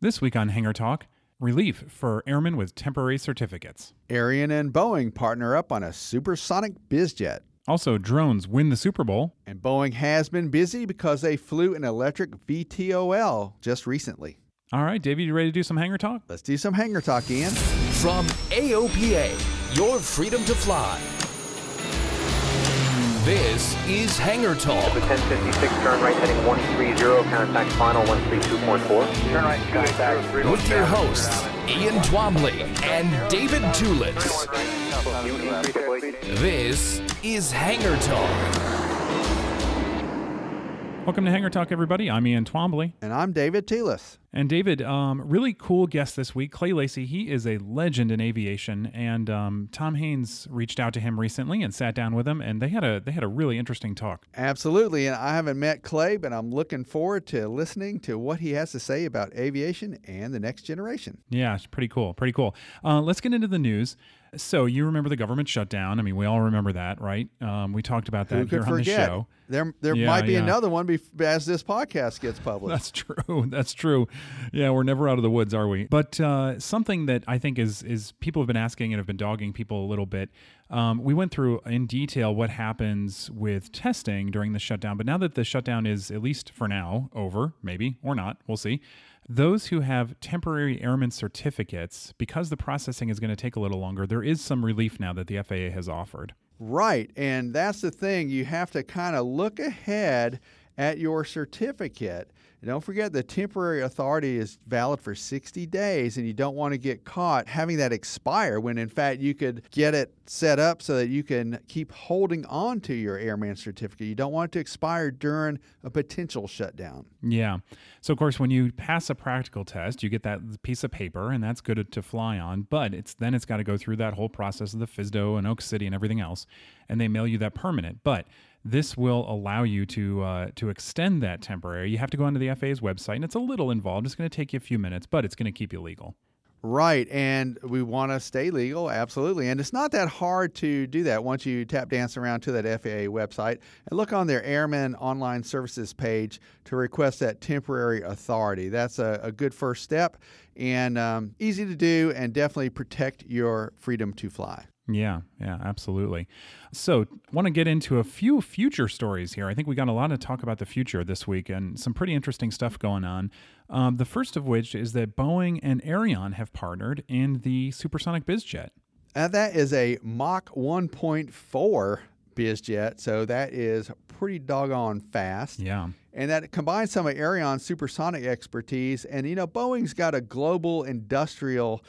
This week on Hangar Talk, relief for airmen with temporary certificates. Aerion and Boeing partner up on a supersonic bizjet. Also, drones win the Super Bowl. And Boeing has been busy because they flew an electric VTOL just recently. All right, David, you ready to do some Hangar Talk? Let's do some Hangar Talk, Ian. From AOPA, your freedom to fly. This is Hangar Talk. 1056, turn right heading 130, contact final 132.4. Turn right, contact With your hosts, Ian Twombly and David Tulis. This is Hangar Talk. Welcome to Hangar Talk, everybody. I'm Ian Twombly. And I'm David Tulis. And David, um, really cool guest this week, Clay Lacy. He is a legend in aviation, and um, Tom Haines reached out to him recently and sat down with him, and they had a they had a really interesting talk. Absolutely, and I haven't met Clay, but I'm looking forward to listening to what he has to say about aviation and the next generation. Yeah, it's pretty cool. Pretty cool. Uh, let's get into the news. So you remember the government shutdown? I mean, we all remember that, right? Um, we talked about that Who here could on the forget? show. There, there Yeah, might be yeah. another one as this podcast gets published. That's true. That's true. Yeah, we're never out of the woods, are we? But uh, something that I think is is people have been asking and have been dogging people a little bit. Um, we went through in detail what happens with testing during the shutdown. But now that the shutdown is at least for now over, maybe or not, we'll see. Those who have temporary airman certificates, because the processing is going to take a little longer, there is some relief now that the FAA has offered. Right. And that's the thing. You have to kind of look ahead at your certificate. And don't forget the temporary authority is valid for 60 days, and you don't want to get caught having that expire when in fact you could get it set up so that you can keep holding on to your airman certificate. You don't want it to expire during a potential shutdown. Yeah. So of course, when you pass a practical test, you get that piece of paper, and that's good to fly on. But it's then it's got to go through that whole process of the FSDO and Oak City and everything else, and they mail you that permanent. But this will allow you to uh, to extend that temporary. You have to go onto the FAA's website, and it's a little involved. It's going to take you a few minutes, but it's going to keep you legal. Right, and we want to stay legal, absolutely. And it's not that hard to do that once you tap dance around to that FAA website and look on their Airmen Online Services page to request that temporary authority. That's a, a good first step and um, easy to do, and definitely protect your freedom to fly. Yeah, yeah, absolutely. So, want to get into a few future stories here. I think we got a lot to talk about the future this week and some pretty interesting stuff going on. Um, the first of which is that Boeing and Aerion have partnered in the supersonic bizjet. And that is a Mach 1.4 bizjet, so that is pretty doggone fast. Yeah. and that combines some of Aerion's supersonic expertise. And you know, Boeing's got a global industrial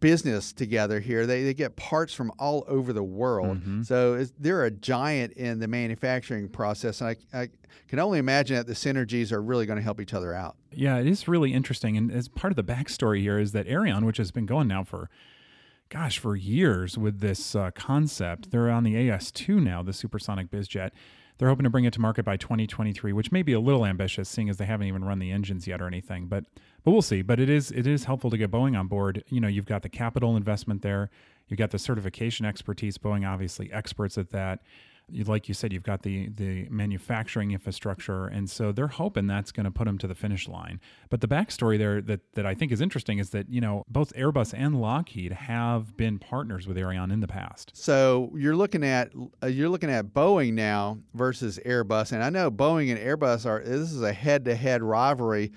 business together here. They, they get parts from all over the world, Mm-hmm. so it's, they're a giant in the manufacturing process. And I, I can only imagine that the synergies are really going to help each other out. Yeah, it is really interesting. And as part of the backstory here is that Aerion, which has been going now for, gosh, for years with this uh, concept, they're on the AS2 now, the supersonic bizjet. They're hoping to bring it to market by 2023, which may be a little ambitious, seeing as they haven't even run the engines yet or anything. But but we'll see. But it is it is helpful to get Boeing on board. You know, you've got the capital investment there, you've got the certification expertise. Boeing obviously experts at that. Like you said, you've got the the manufacturing infrastructure, and so they're hoping that's going to put them to the finish line. But the backstory there that that I think is interesting is that you know both Airbus and Lockheed have been partners with Aerion in the past. So you're looking at uh, you're looking at Boeing now versus Airbus, and I know Boeing and Airbus are this is a head-to-head rivalry,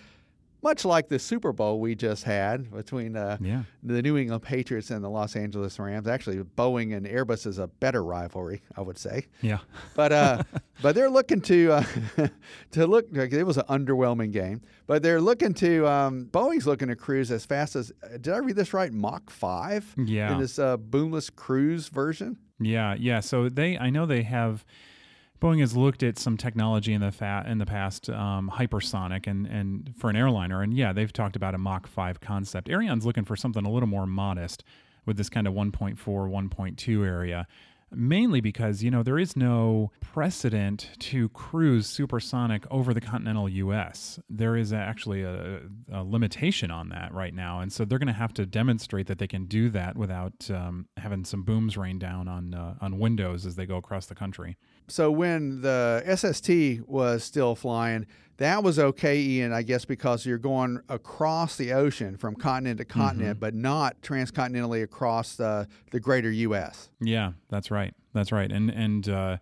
much like the Super Bowl we just had between uh, Yeah. the New England Patriots and the Los Angeles Rams. Actually, Boeing and Airbus is a better rivalry, I would say. Yeah. But uh, but they're looking to uh, to look. like, It was an underwhelming game, but they're looking to um, Boeing's looking to cruise as fast as. Did I read this right? Mach five. Yeah. In this uh, boomless cruise version. Yeah, yeah. So they, I know they have. Boeing has looked at some technology in the fa- in the past, um, hypersonic, and and for an airliner, and yeah, they've talked about a Mach five concept. Aerion's looking for something a little more modest, with this kind of 1.4, 1.2 area, mainly because you know there is no precedent to cruise supersonic over the continental U.S. There is actually a, a limitation on that right now, and so they're going to have to demonstrate that they can do that without um, having some booms rain down on uh, on windows as they go across the country. So when the SST was still flying, that was okay, Ian, I guess, because you're going across the ocean from continent to continent, but not transcontinentally across the, the greater U.S. Yeah, that's right. That's right. And and uh,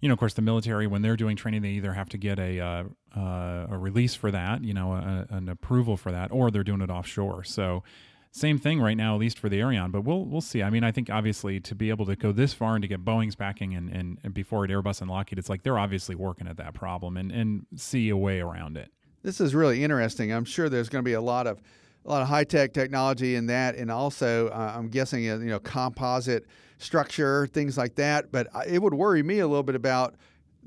you know, of course, the military when they're doing training, they either have to get a uh, uh, a release for that, you know, a, an approval for that, or they're doing it offshore. So. Same thing right now, at least for the Aerion, but we'll we'll see. I mean, I think obviously to be able to go this far and to get Boeing's backing and, and, and before it Airbus and Lockheed, it's like they're obviously working at that problem and, and see a way around it. This is really interesting. I'm sure there's going to be a lot of a lot of high tech technology in that, and also uh, I'm guessing uh, you know composite structure, things like that. But it would worry me a little bit about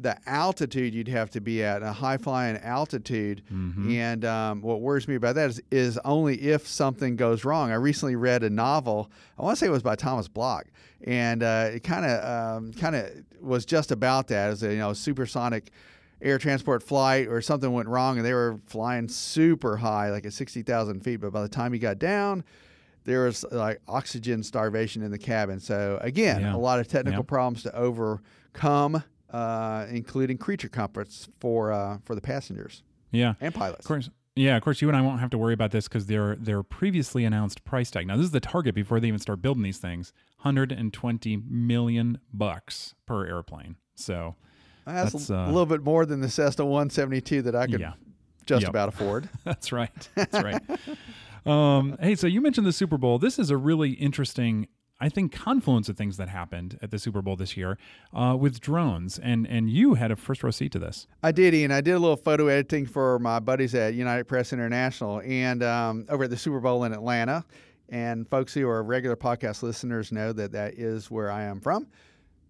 the altitude you'd have to be at a high flying altitude. And um, what worries me about that is, is only if something goes wrong. I recently read a novel. I want to say it was by Thomas Block, and uh, it kind of um, kind of was just about that as a you know supersonic air transport flight or something went wrong and they were flying super high, like at 60,000 feet. But by the time he got down, there was like oxygen starvation in the cabin. So again, Yeah. a lot of technical Yep. problems to overcome, uh, including creature comforts for uh, for the passengers Yeah. and pilots. Of course. Yeah, of course. You and I won't have to worry about this because their their previously announced price tag. Now, this is the target before they even start building these things: hundred and twenty million bucks per airplane. So, That's, That's, a uh, little bit more than the Cessna 172 that I could Yeah. just Yep. about afford. that's right. That's right. um, hey, so you mentioned the Super Bowl. This is a really interesting, I think, confluence of things that happened at the Super Bowl this year uh, with drones, and and you had a first row seat to this. I did, Ian. I did a little photo editing for my buddies at United Press International and um, over at the Super Bowl in Atlanta. And folks who are regular podcast listeners know that that is where I am from.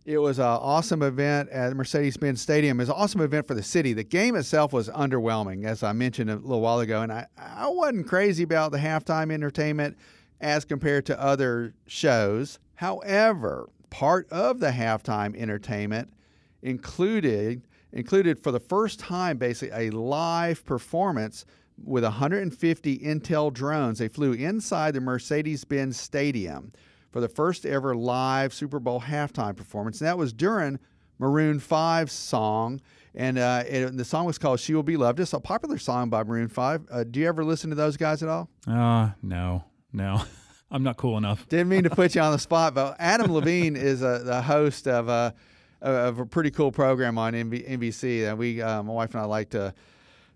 It was an awesome event at Mercedes Benz Stadium. It was an awesome event for the city. The game itself was underwhelming, as I mentioned a little while ago. And I, I wasn't crazy about the halftime entertainment as compared to other shows. However, part of the halftime entertainment included included for the first time basically a live performance with 150 Intel drones. They flew inside the Mercedes-Benz Stadium for the first ever live Super Bowl halftime performance, and that was during Maroon 5's song. And uh, the song was called "She Will Be Loved." It's a popular song by Maroon 5. Uh, do you ever listen to those guys at all? Uh no, no, I'm not cool enough. Didn't mean to put you on the spot, but Adam Levine is a, the host of a of a pretty cool program on NBC, and we, uh, my wife and I, like to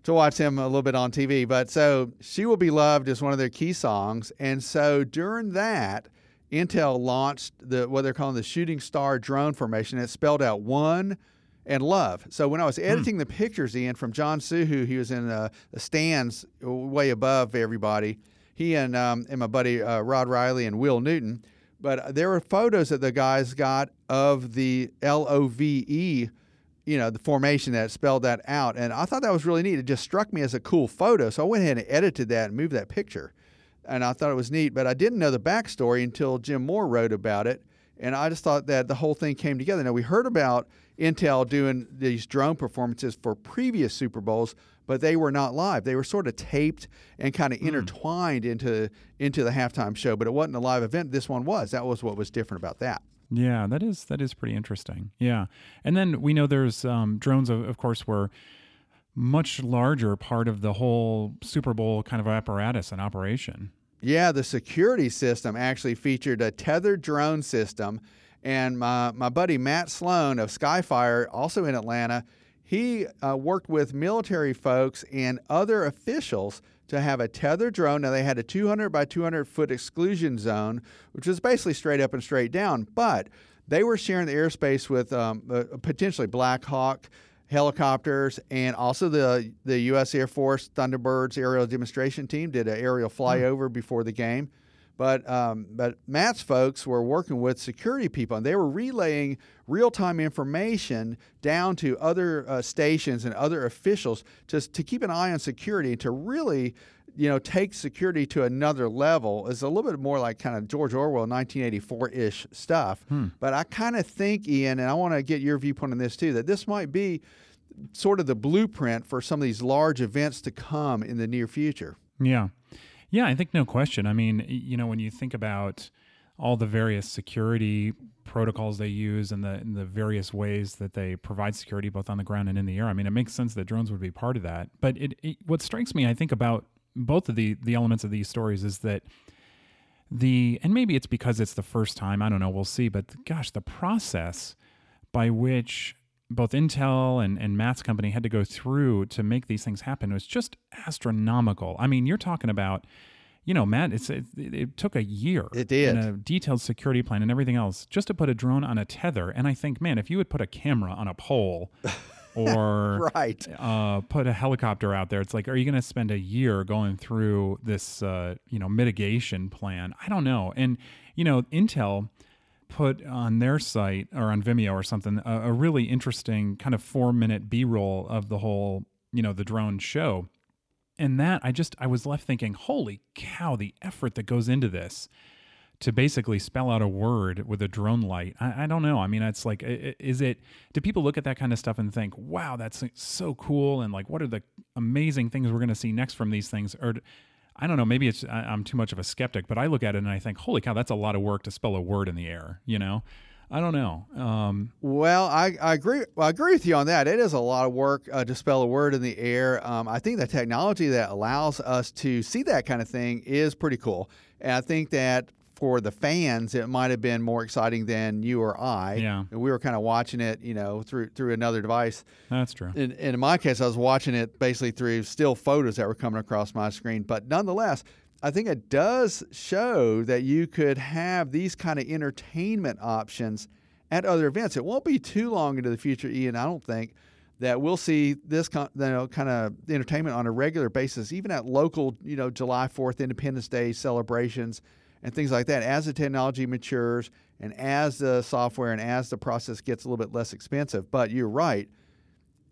to watch him a little bit on TV. But so "She Will Be Loved" is one of their key songs, and so during that, Intel launched the what they're calling the Shooting Star drone formation. It spelled out one and love. So when I was editing the pictures, Ian, from John Suhu, he was in uh, the stands way above everybody. He and um, and my buddy uh, Rod Riley and Will Newton. But there were photos that the guys got of the L O V E, you know, the formation that spelled that out, and I thought that was really neat. It just struck me as a cool photo, so I went ahead and edited that and moved that picture, and I thought it was neat. But I didn't know the backstory until Jim Moore wrote about it, and I just thought that the whole thing came together. Now we heard about Intel doing these drone performances for previous Super Bowls, but they were not live. They were sort of taped and kind of intertwined into into the halftime show, but it wasn't a live event. This one was. That was what was different about that. Yeah, that is that is pretty interesting. Yeah, and then we know there's um, drones, of, of course, were much larger part of the whole Super Bowl kind of apparatus and operation. Yeah, the security system actually featured a tethered drone system. And my, my buddy Matt Sloan of Skyfire, also in Atlanta, he uh, worked with military folks and other officials to have a tethered drone. Now, they had a 200 by 200 foot exclusion zone, which was basically straight up and straight down, but they were sharing the airspace with um, uh, potentially Black Hawk helicopters, and also the the U.S. Air Force Thunderbirds aerial demonstration team did an aerial flyover before the game. But um, but Matt's folks were working with security people, and they were relaying real time information down to other uh, stations and other officials just to keep an eye on security and to really you know, take security to another level is a little bit more like kind of George Orwell 1984 ish stuff. Hmm. But I kind of think, Ian, and I want to get your viewpoint on this too, that this might be sort of the blueprint for some of these large events to come in the near future. Yeah. Yeah, I think no question. I mean, you know, when you think about all the various security protocols they use and the, and the various ways that they provide security both on the ground and in the air, I mean, it makes sense that drones would be part of that. But it, it what strikes me, I think, about both of the the elements of these stories is that the and maybe it's because it's the first time I don't know we'll see but gosh the process by which both Intel and, and Matt's company had to go through to make these things happen It was just astronomical. I mean, you're talking about, you know, Matt, it's it, it took a year. It did. And a detailed security plan and everything else just to put a drone on a tether. And I think, man, if you would put a camera on a pole or right. uh, put a helicopter out there. It's like, are you going to spend a year going through this, uh, you know, mitigation plan? I don't know. And you know, Intel put on their site or on Vimeo or something a, a really interesting kind of four minute B roll of the whole, you know, the drone show. And that I just I was left thinking, holy cow, the effort that goes into this to basically spell out a word with a drone light. I, I, don't know. I mean, it's like, is it, do people look at that kind of stuff and think, wow, that's so cool? And like, what are the amazing things we're going to see next from these things? Or I don't know, maybe it's, I'm too much of a skeptic, but I look at it and I think, holy cow, that's a lot of work to spell a word in the air, you know? I don't know. Um, well, I, I agree. Well, I agree with you on that. It is a lot of work uh, to spell a word in the air. Um, I think the technology that allows us to see that kind of thing is pretty cool. And I think that for the fans, it might have been more exciting than you or I. Yeah. And we were kind of watching it, you know, through through another device. That's true. And, and in my case, I was watching it basically through still photos that were coming across my screen. But nonetheless, I think it does show that you could have these kind of entertainment options at other events. It won't be too long into the future, Ian. I don't think that we'll see this kind of entertainment on a regular basis, even at local, you know, July Fourth Independence Day celebrations and things like that. As the technology matures and as the software and as the process gets a little bit less expensive. But you're right,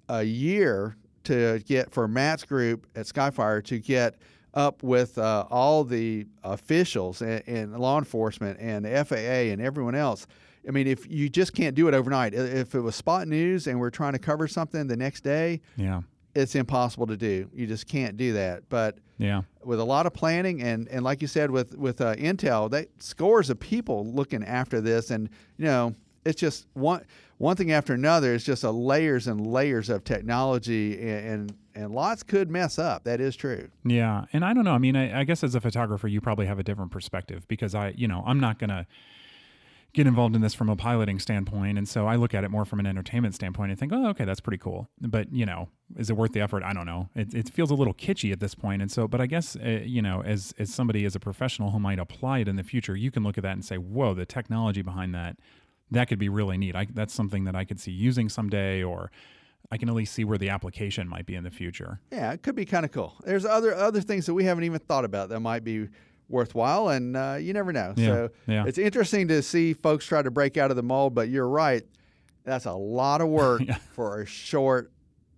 a year to get for Matt's group at Skyfire to get up with uh, all the officials and, and, law enforcement and the FAA and everyone else. I mean, if you just can't do it overnight, if it was spot news and we're trying to cover something the next day, yeah, it's impossible to do. You just can't do that. But yeah, with a lot of planning and and like you said with with uh, Intel, they scores of people looking after this, and you know it's just one one thing after another. It's just a layers and layers of technology, and, and and lots could mess up. That is true. Yeah, and I don't know. I mean, I, I guess as a photographer, you probably have a different perspective because I, you know, I'm not gonna get involved in this from a piloting standpoint. And so I look at it more from an entertainment standpoint and think, oh, okay, that's pretty cool. But, you know, is it worth the effort? I don't know. It, it feels a little kitschy at this point. And so, but I guess, uh, you know, as, as somebody, as a professional who might apply it in the future, you can look at that and say, whoa, the technology behind that, that could be really neat. I, that's something that I could see using someday or, I can at least see where the application might be in the future. Yeah, it could be kind of cool. There's other other things that we haven't even thought about that might be worthwhile, and uh, you never know. Yeah, so yeah. it's interesting to see folks try to break out of the mold. But you're right, that's a lot of work Yeah. for a short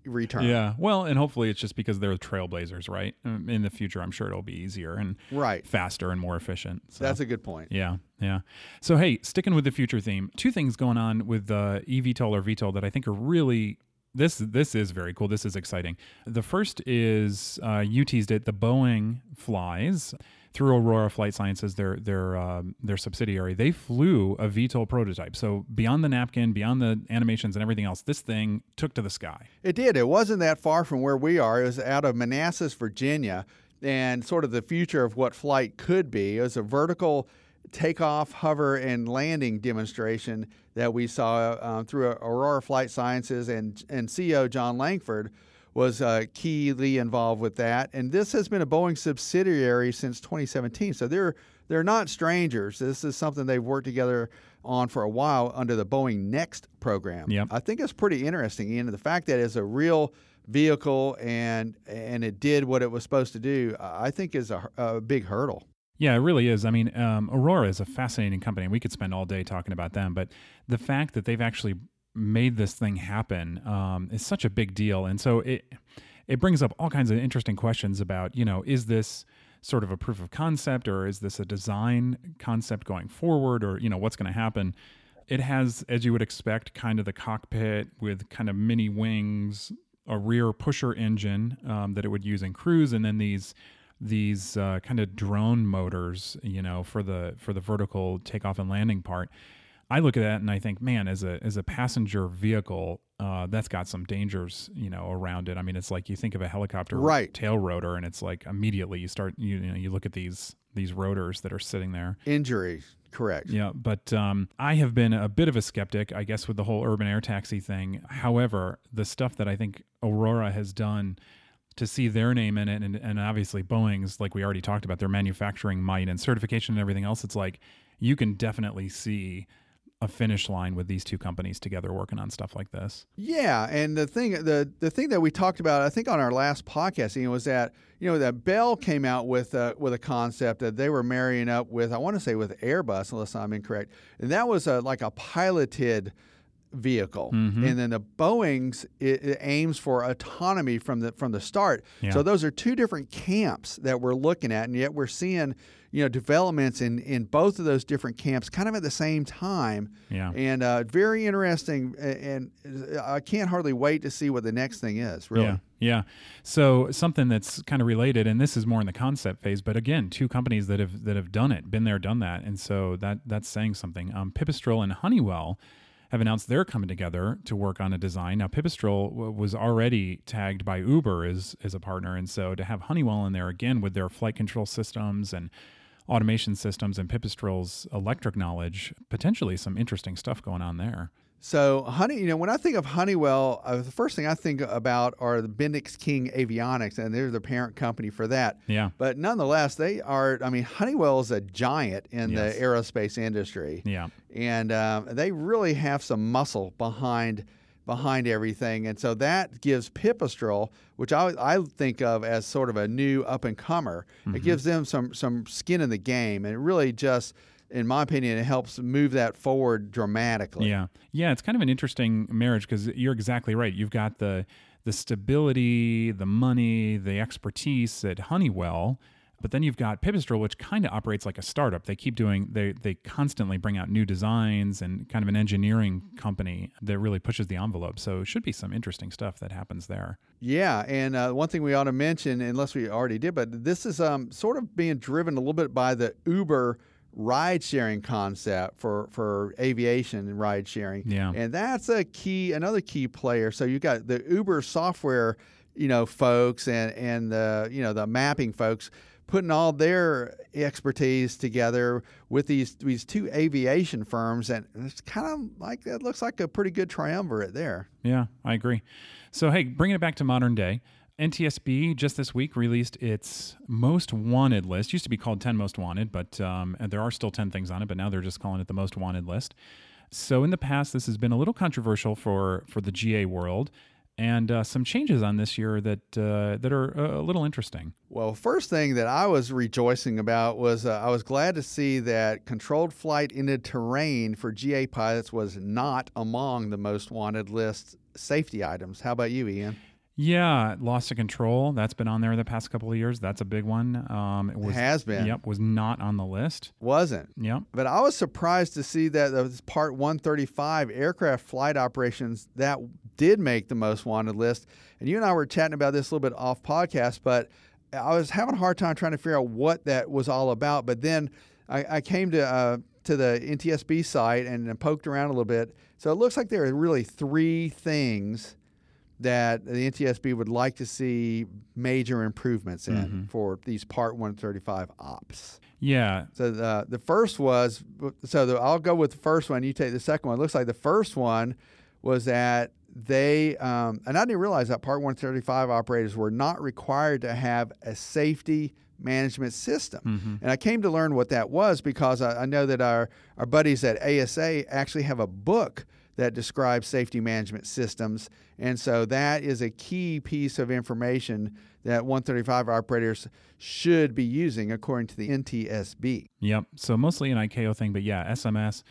return. Yeah. Well, and hopefully it's just because they're trailblazers, right? Um, In the future, I'm sure it'll be easier and Right. faster and more efficient. So. That's a good point. Yeah, yeah. So hey, sticking with the future theme, two things going on with the eVTOL or VTOL that I think are really this this is very cool. This is exciting. The first is uh, you teased it. The Boeing flies through Aurora Flight Sciences, their their um, their subsidiary, they flew a VTOL prototype. So beyond the napkin, beyond the animations and everything else, this thing took to the sky. It did. It wasn't that far from where we are. It was out of Manassas, Virginia, and sort of the future of what flight could be. It was a vertical takeoff, hover, and landing demonstration that we saw uh, through Aurora Flight Sciences and and CEO John Langford was uh, keyly involved with that. And this has been a Boeing subsidiary since 2017. So they're they're not strangers. This is something they've worked together on for a while under the Boeing Next program. Yep. I think it's pretty interesting. And the fact that it's a real vehicle and and it did what it was supposed to do, I think is a, a big hurdle. Yeah, it really is. I mean, um, Aurora is a fascinating company, and we could spend all day talking about them. But the fact that they've actually made this thing happen um, is such a big deal, and so it it brings up all kinds of interesting questions about you know is this sort of a proof of concept or is this a design concept going forward or you know what's going to happen? It has as you would expect kind of the cockpit with kind of mini wings a rear pusher engine um, that it would use in cruise and then these these uh, kind of drone motors you know for the for the vertical takeoff and landing part I look at that and I think, man, as a as a passenger vehicle, uh, that's got some dangers, you know, around it. I mean, it's like you think of a helicopter right. tail rotor, and it's like immediately you start, you, you know, you look at these these rotors that are sitting there. Injury, correct. Yeah, but um, I have been a bit of a skeptic, I guess, with the whole urban air taxi thing. However, the stuff that I think Aurora has done to see their name in it, and, and obviously Boeing's, like we already talked about, their manufacturing might and certification and everything else, it's like you can definitely see a finish line with these two companies together working on stuff like this. Yeah, and the thing the the thing that we talked about, I think on our last podcast, you know, was that you know that Bell came out with a, with a concept that they were marrying up with, I want to say with Airbus, unless I'm incorrect, and that was a, like a piloted vehicle, mm-hmm. and then the Boeing's it, it, aims for autonomy from the from the start. Yeah. So those are two different camps that we're looking at, and yet we're seeing you know developments in in both of those different camps kind of at the same time. Yeah, and uh, very interesting, and I can't hardly wait to see what the next thing is. Really. Yeah. Yeah. So something that's kind of related, and this is more in the concept phase, but again, two companies that have that have done it, been there, done that, and so that that's saying something. Um, Pipistrel and Honeywell have announced they're coming together to work on a design. Now, Pipistrel w- was already tagged by Uber as, as a partner. And so to have Honeywell in there again with their flight control systems and automation systems and Pipistrel's electric knowledge, potentially some interesting stuff going on there. So, honey, you know, when I think of Honeywell, uh, the first thing I think about are the Bendix King Avionics, and they're the parent company for that. Yeah. But nonetheless, they are. I mean, Honeywell is a giant in Yes. the aerospace industry. Yeah. and um, they really have some muscle behind behind everything, and so that gives Pipistrel, which I, I think of as sort of a new up and comer, Mm-hmm. it gives them some some skin in the game, and it really just, in my opinion, it helps move that forward dramatically. Yeah, yeah, it's kind of an interesting marriage because you're exactly right. You've got the the stability, the money, the expertise at Honeywell, but then you've got Pipistrel, which kind of operates like a startup. They keep doing they they constantly bring out new designs and kind of an engineering company that really pushes the envelope. So it should be some interesting stuff that happens there. Yeah, and uh, one thing we ought to mention, unless we already did, but this is um, sort of being driven a little bit by the Uber ride sharing concept for, for aviation and ride sharing. Yeah. And that's a key, another key player. So you've got the Uber software, you know, folks and, and the, you know, the mapping folks putting all their expertise together with these these two aviation firms and it's kind of like it looks like a pretty good triumvirate there. Yeah, I agree. So, hey, bringing it back to modern day, NTSB just this week released its most wanted list. Used to be called 10 most wanted, but um, and there are still 10 things on it, but now they're just calling it the most wanted list. So, in the past, this has been a little controversial for for the GA world, and uh, some changes on this year that uh, that are a little interesting. Well, first thing that I was rejoicing about was uh, I was glad to see that controlled flight into terrain for GA pilots was not among the most wanted list safety items. How about you, Ian? Yeah, loss of control. That's been on there the past couple of years. That's a big one. Um, it was has been. Yep, was not on the list. Wasn't. Yep. But I was surprised to see that those Part 135 aircraft flight operations that did make the most wanted list. And you and I were chatting about this a little bit off podcast, but I was having a hard time trying to figure out what that was all about. But then I, I came to uh, to the NTSB site and, and poked around a little bit. So it looks like there are really three things that the NTSB would like to see major improvements in Mm-hmm. for these Part 135 ops. Yeah. So the the first was so the, I'll go with the first one. You take the second one. It looks like the first one was that they um, and I didn't realize that Part 135 operators were not required to have a safety management system. And I came to learn what that was because I, I know that our our buddies at ASA actually have a book that describes safety management systems. And so that is a key piece of information that 135 operators should be using according to the NTSB. Yep. So mostly an ICAO thing, but yeah, SMS.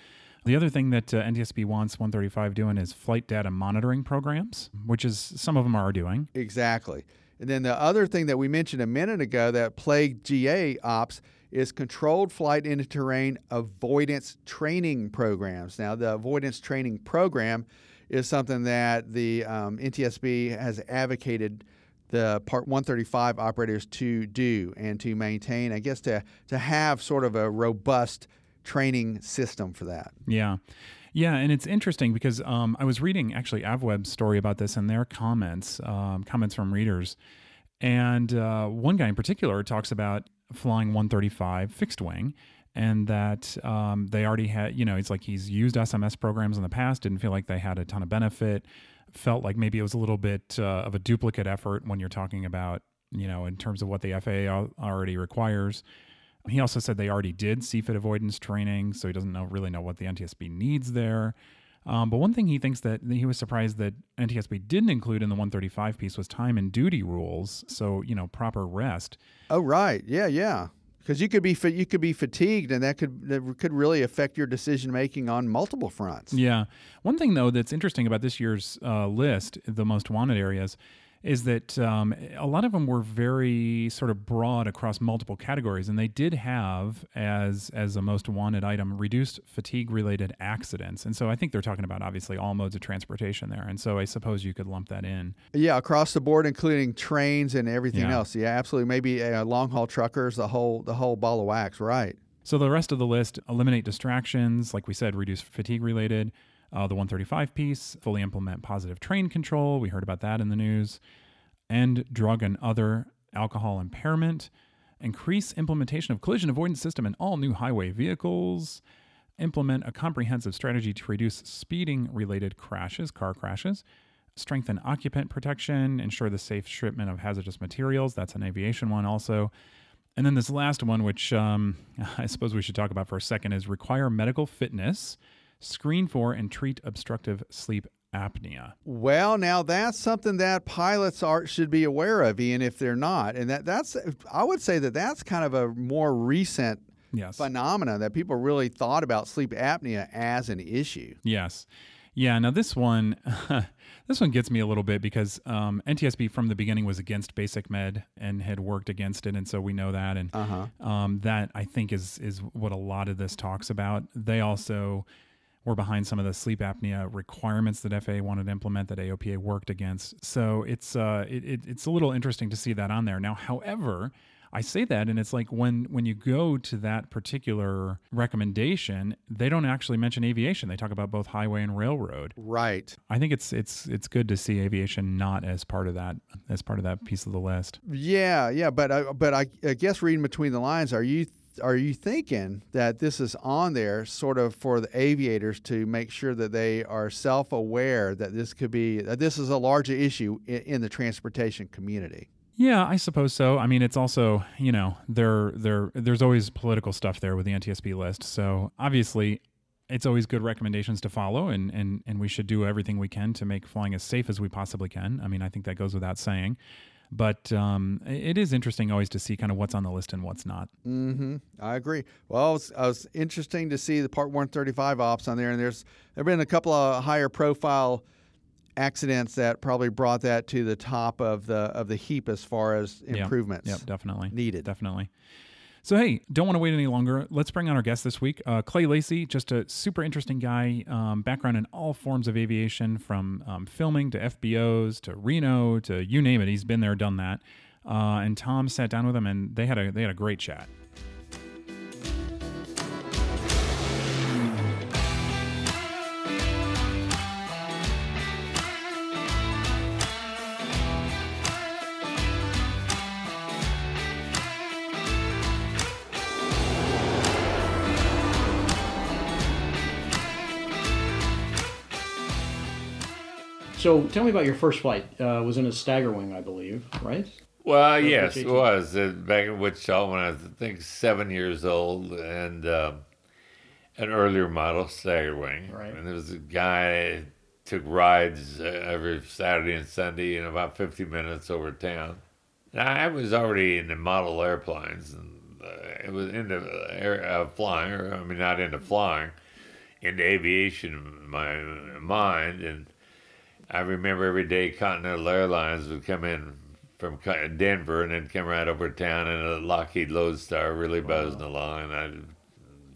The other thing that uh, NTSB wants 135 doing is flight data monitoring programs, which is some of them are doing. Exactly. And then the other thing that we mentioned a minute ago that plagued GA ops is controlled flight into terrain avoidance training programs. Now, the avoidance training program is something that the um, NTSB has advocated the Part 135 operators to do and to maintain, I guess, to, to have sort of a robust training system for that. Yeah. Yeah, and it's interesting because um, I was reading actually AvWeb's story about this and their comments, um, comments from readers. And uh, one guy in particular talks about flying 135 fixed wing and that um, they already had, you know, it's like he's used SMS programs in the past, didn't feel like they had a ton of benefit, felt like maybe it was a little bit uh, of a duplicate effort when you're talking about, you know, in terms of what the FAA already requires. He also said they already did CFIT avoidance training, so he doesn't know really know what the NTSB needs there. Um, but one thing he thinks that he was surprised that NTSB didn't include in the 135 piece was time and duty rules. So you know, proper rest. Oh right, yeah, yeah. Because you could be you could be fatigued, and that could that could really affect your decision making on multiple fronts. Yeah. One thing though that's interesting about this year's uh, list, the most wanted areas, is that um, a lot of them were very sort of broad across multiple categories, and they did have as as a most wanted item reduced fatigue related accidents, and so I think they're talking about obviously all modes of transportation there, and so I suppose you could lump that in. Yeah, across the board, including trains and everything Yeah. else. Yeah, absolutely. Maybe uh, long haul truckers, the whole the whole ball of wax. Right. So the rest of the list eliminate distractions, like we said, reduce fatigue related. Uh, the 135 piece, fully implement positive train control. We heard about that in the news. End drug and other alcohol impairment. Increase implementation of collision avoidance system in all new highway vehicles. Implement a comprehensive strategy to reduce speeding related crashes, car crashes. Strengthen occupant protection. Ensure the safe shipment of hazardous materials. That's an aviation one also. And then this last one, which um, I suppose we should talk about for a second, is require medical fitness, screen for and treat obstructive sleep apnea. Well, now that's something that pilots are should be aware of, Ian, if they're not. And that that's I would say that that's kind of a more recent Yes. phenomenon that people really thought about sleep apnea as an issue. Yes. Yeah. Now this one, this one gets me a little bit because um, NTSB from the beginning was against basic med and had worked against it, and so we know that, and Uh-huh. um, that I think is is what a lot of this talks about. They also were behind some of the sleep apnea requirements that FAA wanted to implement that AOPA worked against. So it's uh, it, it, it's a little interesting to see that on there. Now, however, I say that, and it's like when when you go to that particular recommendation, they don't actually mention aviation. They talk about both highway and railroad. Right. I think it's it's it's good to see aviation not as part of that as part of that piece of the list. Yeah, yeah, but I, but I, I guess reading between the lines, are you are you thinking that this is on there sort of for the aviators to make sure that they are self-aware that this could be that this is a larger issue in, in the transportation community? Yeah, I suppose so. I mean, it's also you know there there there's always political stuff there with the NTSB list. So obviously, it's always good recommendations to follow, and and and we should do everything we can to make flying as safe as we possibly can. I mean, I think that goes without saying. But um, it is interesting always to see kind of what's on the list and what's not. Mm-hmm. I agree. Well, it was, it was interesting to see the Part 135 ops on there, and there's there've been a couple of higher profile accidents that probably brought that to the top of the of the heap as far as Yeah. improvements. Yep, definitely needed. Definitely. So hey, don't want to wait any longer. Let's bring on our guest this week, uh, Clay Lacy. Just a super interesting guy. Um, background in all forms of aviation, from um, filming to FBOs to Reno to you name it. He's been there, done that. uh, and Tom sat down with him, and they had a they had a great chat. So tell me about your first flight. Uh, it was in a stagger wing, I believe, right? Well, Or yes, it was uh, back in Wichita when I was, I think, seven years old, and uh, an earlier model Stagger Wing. Right. And there was a guy took rides uh, every Saturday and Sunday in about 50 minutes over town. Now, I was already into model airplanes, and uh, it was into air, uh, flying, or I mean, not into flying, into aviation in my mind, and I remember every day Continental Airlines would come in from Denver and then come right over town in a Lockheed Lodestar really buzzing along, and I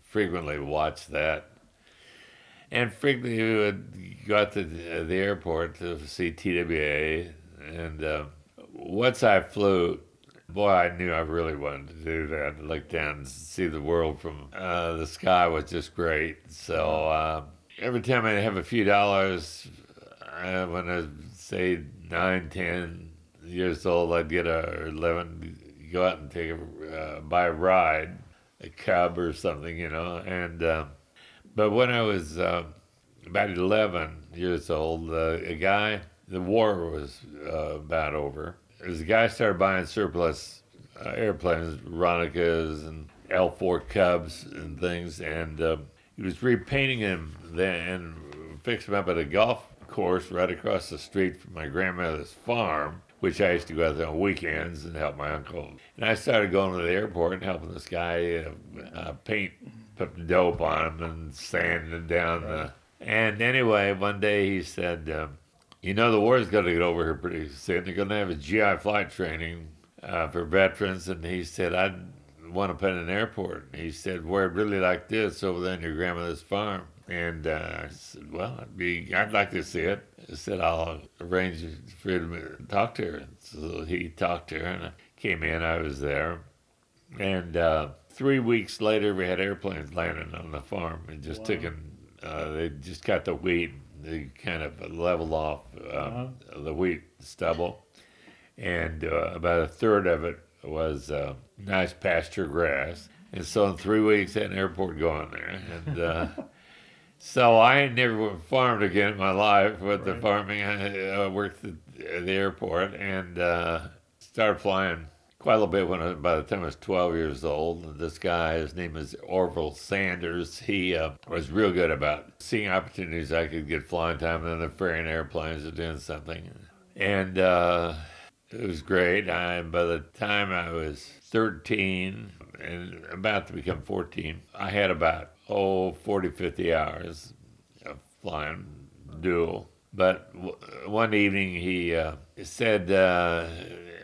frequently watched that. And frequently we would go out to the the airport to see TWA, and uh, once I flew, boy, I knew I really wanted to do that. Look down and see the world from uh, the sky was just great. So uh, every time I have a few dollars, when I was, say nine, ten years old, I'd get a or eleven, go out and take a uh, buy a ride, a cub or something, you know. And uh, but when I was uh, about eleven years old, uh, a guy, the war was uh, about over. A guy started buying surplus uh, airplanes, Aeroncas and L4 Cubs and things, and he was repainting them then and fixed them up at a golf course right across the street from my grandmother's farm, which I used to go out there on weekends and help my uncle. And I started going to the airport and helping this guy uh, uh, paint, put dope on him and sanding down the. And anyway, one day he said, um, "You know, the war's going to get over here pretty soon. They're going to have a GI flight training uh, for veterans." And he said, "I'd want to put an airport." And he said, "Where I'd really like this over there in your grandmother's farm." And uh, I said, "Well, I'd be, I'd like to see it." I said, "I'll arrange for you to talk to her." So he talked to her, and I came in. I was there, and uh, three weeks later, we had airplanes landing on the farm and just taking. Uh, they just got the wheat. They kind of leveled off uh, the wheat stubble, and uh, about a third of it was uh, nice pasture grass. And so in three weeks, had an airport going there, and. Uh, So I never farmed again in my life with the farming. I uh, worked at the airport and uh, started flying quite a little bit when I, by the time I was 12 years old. This guy, his name is Orville Sanders. He uh, was real good about seeing opportunities I could get flying time and then the ferrying airplanes or doing something. And uh, it was great. I, by the time I was 13 and about to become 14, I had about, oh, 40, 50 hours of flying dual. But w- one evening he uh, said, uh,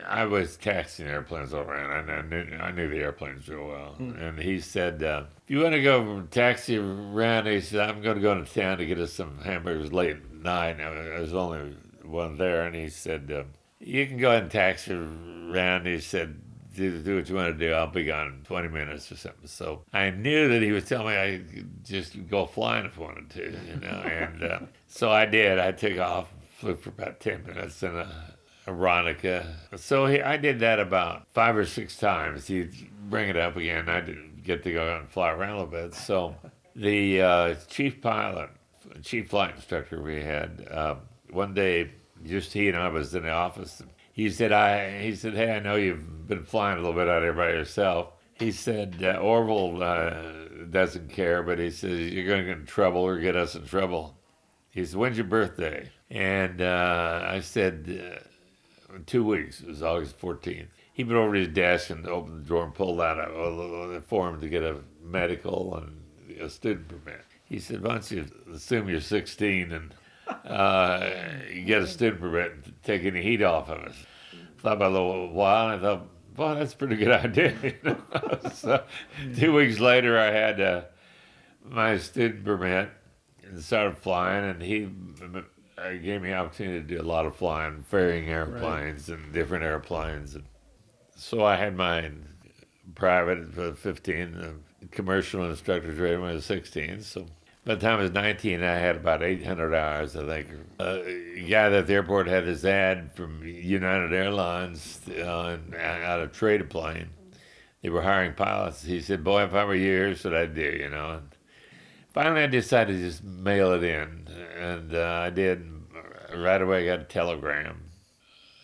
I was taxiing airplanes all around, and I knew, I knew the airplanes real well. And he said, uh, if you want to go taxi around, he said, I'm going to go into town to get us some hamburgers late at night. Now, there was only one there, and he said, uh, you can go ahead and taxi around. He said, do, do what you want to do. I'll be gone in 20 minutes or something. So I knew that he was telling me I could just go flying if I wanted to, you know. and uh, so I did. I took off, flew for about 10 minutes in a Aeronca. So he, I did that about five or six times. He'd bring it up again. I didn't get to go out and fly around a little bit. So the uh, chief pilot, chief flight instructor we had, uh, one day, just he and I was in the office. He said, "I." He said, "Hey, I know you've been flying a little bit out here by yourself." He said, uh, "Orville uh, doesn't care, but he says you're going to get in trouble or get us in trouble." He said, "When's your birthday?" And uh, I said, uh, "Two weeks." It was August 14th. He went over to his desk and opened the drawer and pulled out a, a, a form to get a medical and a student permit. He said, "Why don't you assume you're 16 and uh, you get a student permit and take any heat off of us?" Thought about a little while, and I thought, "Well, that's a pretty good idea." you know? so, two weeks later, I had uh, my student permit and started flying, and he uh, gave me opportunity to do a lot of flying, ferrying airplanes and different airplanes. And So I had mine private for 15, uh, commercial instructor training when I was 16. So by the time I was 19, I had about 800 hours, I think. Uh, a guy at the airport had his ad from United Airlines on out of trade a plane. They were hiring pilots. He said, Boy, if I were you, here's what I'd do, you know. And finally, I decided to just mail it in. And uh, I did. Right away, I got a telegram.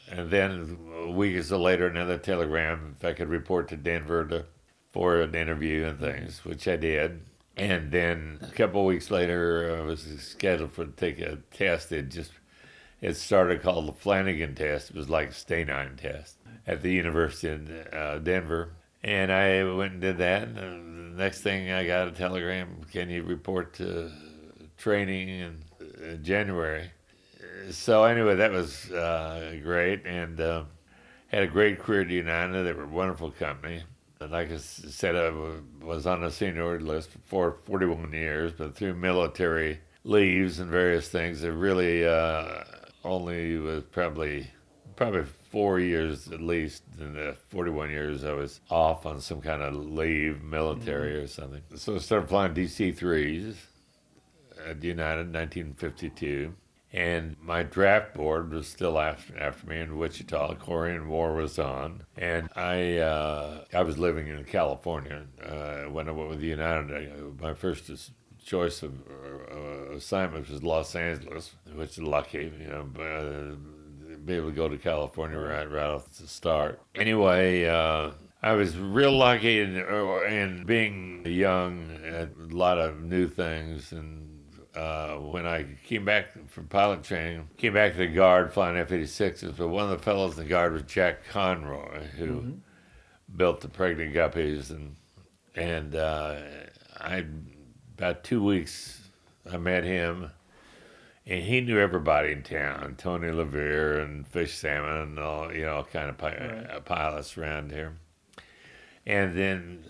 And then a week or so later, another telegram if I could report to Denver to, for an interview and things, which I did. And then a couple weeks later, I was scheduled for to take a test. It just it started called the Flanagan test. It was like a Stanine test at the University of uh, Denver. And I went and did that. And the next thing I got a telegram, can you report to training in, in January? So anyway, that was uh, great. And uh, had a great career at United. They were a wonderful company. Like I said, I was on the senior list for 41 years, but through military leaves and various things, it really uh, only was probably probably four years at least in the 41 years I was off on some kind of leave, military mm-hmm. or something. So I started flying DC 3s at United in 1952 and my draft board was still after, after me in Wichita. The Korean War was on, and I uh, I was living in California uh, when I went with the United. I, my first choice of uh, assignment was Los Angeles, which is lucky, you know, but, uh, be able to go to California right right off the start. Anyway. Uh, I was real lucky in, in being young, a lot of new things, and uh, when I came back from pilot training, came back to the Guard flying F-86s, but one of the fellows in the Guard was Jack Conroy, who mm-hmm. built the pregnant guppies, and and uh, I about two weeks I met him, and he knew everybody in town, Tony LeVier and Fish Salmon, and all you know, kind of pi- right. pilots around here, and then.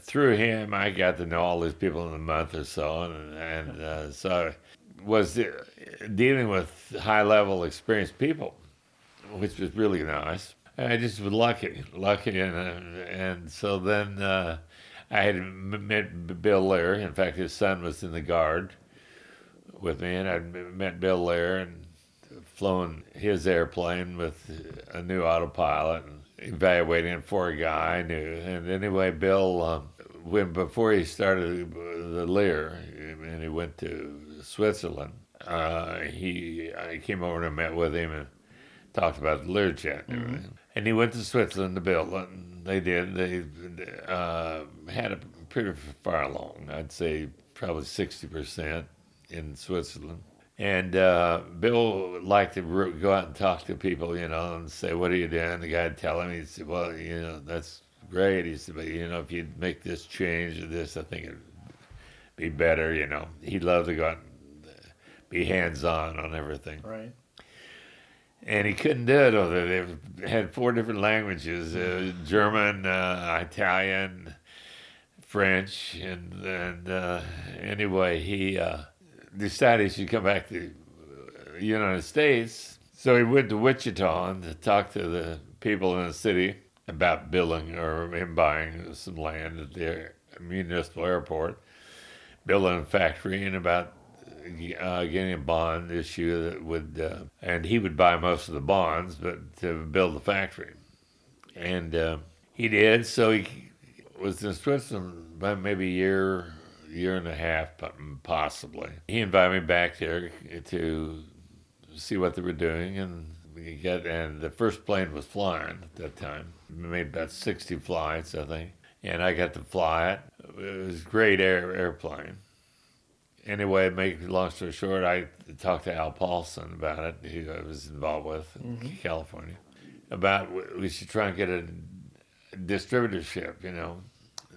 Through him, I got to know all these people in a month or so, and, and uh, so was dealing with high level experienced people, which was really nice. I just was lucky, lucky, and uh, and so then uh, I had met Bill Lear. In fact, his son was in the guard with me, and I met Bill Lear and flown his airplane with a new autopilot and evaluating it for a guy I knew. And anyway, Bill, um, when before he started the Lear, and he went to Switzerland, uh, he I came over and met with him and talked about the Learjet and everything. Mm-hmm. And he went to Switzerland to build it. And they did. They uh, had a pretty far along. I'd say probably sixty percent in Switzerland. And uh, Bill liked to go out and talk to people, you know, and say, "What are you doing?" The guy'd tell him, he'd say, "Well, you know, that's great." He said, "But you know, if you'd make this change or this, I think it'd be better." You know, he'd love to go out and be hands-on on everything. Right. And he couldn't do it. Although they had four different languages: uh, German, uh, Italian, French, and and uh, anyway, he uh, decided he should come back to the United States. So he went to Wichita and to talk to the people in the city about building or him buying some land at the municipal airport, building a factory, and about uh, getting a bond issue that would, uh, and he would buy most of the bonds, but to build the factory. And uh, he did. So he was in Switzerland about maybe a year year and a half, possibly. He invited me back there to see what they were doing, and we got and the first plane was flying at that time. We made about sixty flights, I think, and I got to fly it. It was a great air airplane. Anyway, make long story short, I talked to Al Paulson about it, who I was involved with in mm-hmm. California, about we should try and get a distributorship, you know,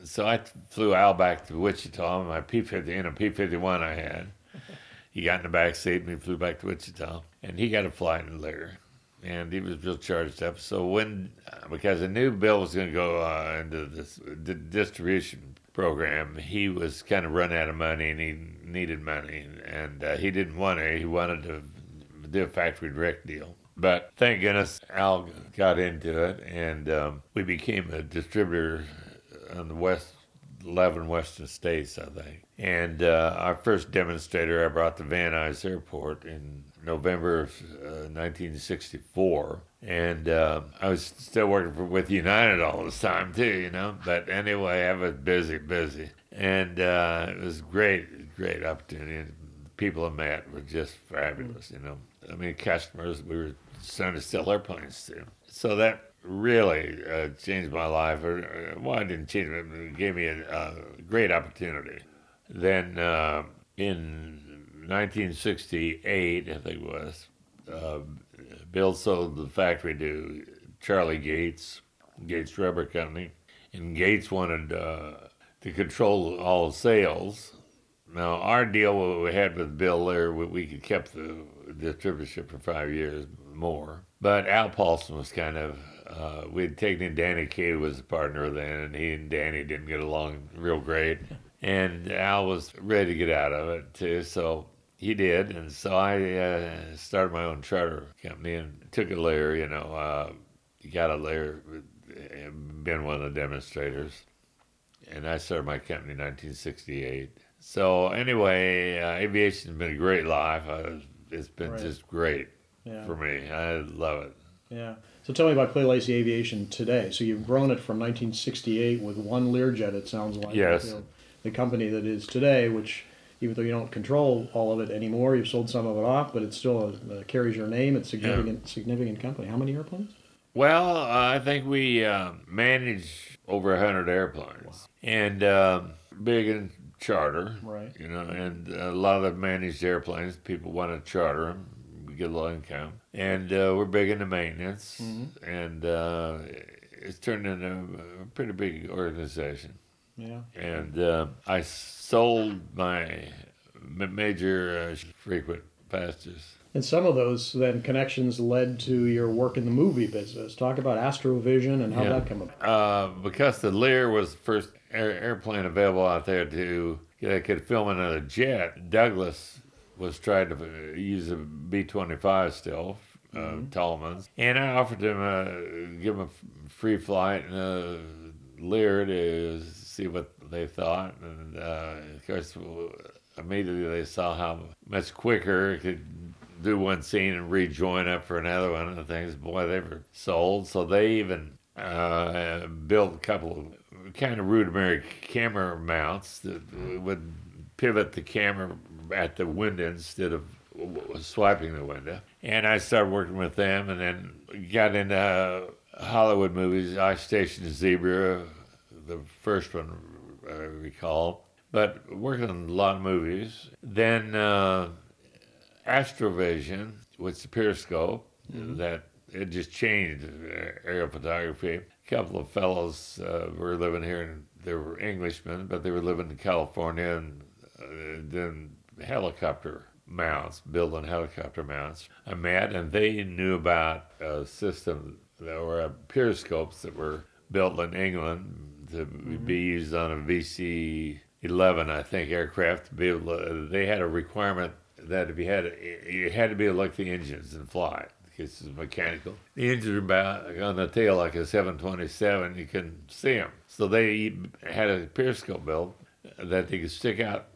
so I flew Al back to Wichita my P-50, in a P-51 I had. He got in the back seat and we flew back to Wichita. And he got a flight in later. And he was real charged up. So when, uh, because I knew Bill was going to go uh, into this the distribution program, he was kind of run out of money and he needed money. And uh, he didn't want to. He wanted to do a factory direct deal. But thank goodness Al got into it, and um, we became a distributor on the west, 11 western states, I think. And uh, our first demonstrator I brought to Van Nuys Airport in November of uh, 1964. And uh, I was still working for, with United all this time, too, you know. But anyway, I was busy, busy. And uh, it was great, great opportunity. And people I met were just fabulous, you know. I mean, customers we were starting to sell airplanes to. So that really uh, changed my life. Or, or, well, it didn't change it, it gave me a, a great opportunity. Then uh, in 1968, I think it was, uh, Bill sold the factory to Charlie Gates, Gates Rubber Company, and Gates wanted uh, to control all sales. Now, our deal what we had with Bill there, we, we could kept the distributorship for five years more. But Al Paulson was kind of, uh, we'd taken in Danny Cade was a partner then, and he and Danny didn't get along real great. And Al was ready to get out of it too, so he did. And so I uh, started my own charter company and took a Lear, you know, uh, got a Lear, been one of the demonstrators. And I started my company in 1968. So anyway, uh, aviation's been a great life. it's been Right. just great Yeah. for me. I love it. Yeah. So tell me about Clay Lacy Aviation today. So you've grown it from 1968 with one Learjet, it sounds like. Yes. You know, the company that is today, which even though you don't control all of it anymore, you've sold some of it off, but it still uh, carries your name. It's significant, significant company. How many airplanes? Well, uh, I think we uh, manage over hundred airplanes, and um big in charter, Right. You know, and a lot of the managed airplanes, people want to charter them. A lot income, and uh, we're big into maintenance, and uh, it's turned into a pretty big organization. Yeah. And uh, I sold my major uh, frequent passengers. And some of those then connections led to your work in the movie business. Talk about Astrovision and how Yeah. that came about. Uh, because the Lear was the first air, airplane available out there to that could film another jet, Douglas was trying to uh, use a B 25 still, uh, Tallman's. And I offered him a, give him a free flight and a Lear to see what they thought. And uh, of course, immediately they saw how much quicker it could do one scene and rejoin up for another one and things. Boy, they were sold. So they even uh, built a couple of kind of rudimentary camera mounts that would pivot the camera at the window instead of swiping the window. And I started working with them and then got into Hollywood movies, Ice Station Zebra, the first one I recall, but working on a lot of movies. Then uh, Astrovision with the periscope, that it just changed uh, aerial photography. A couple of fellows uh, were living here, and they were Englishmen, but they were living in California, and uh, then helicopter mounts, building helicopter mounts. I met, and they knew about a system that were periscopes that were built in England to mm-hmm. be used on a VC 11, I think, aircraft. To be able to, they had a requirement that if you had, you had to be able to look the engines and fly. Because it's mechanical. The engines are about on the tail like a 727. You couldn't see them, so they had a periscope built that they could stick out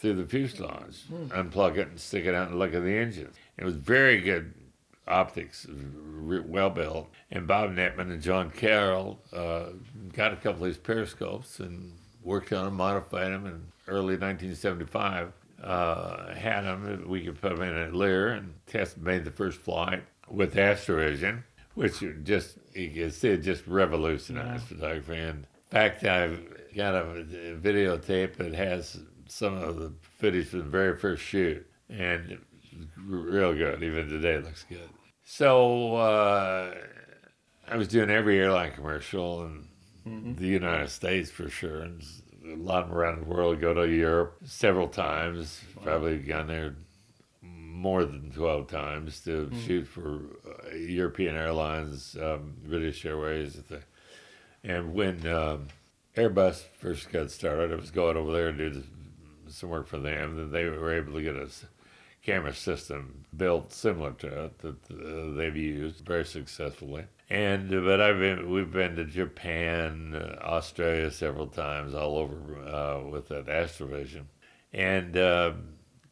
through the fuselage, unplug it, and stick it out and look at the engines. It was very good optics, well built. And Bob Nettmann and John Carroll uh, got a couple of these periscopes and worked on them, modified them in early 1975. Uh, had them, we could put them in a Lear and test made the first flight with Astrovision, which just, you can see it just revolutionized photography. And in fact, I've got a videotape that has some of the footage from the very first shoot, and real good. Even today, it looks good. So uh, I was doing every airline commercial in the United States for sure, and a lot of them around the world. Go to Europe several times. Probably gone there more than 12 times to shoot for uh, European airlines, um, British Airways. the- And when um, Airbus first got started, I was going over there to do some work for them. They were able to get a camera system built similar to it that uh, they've used very successfully. And uh, but I've been we've been to Japan, uh, Australia several times, all over uh, with that Astrovision, and uh,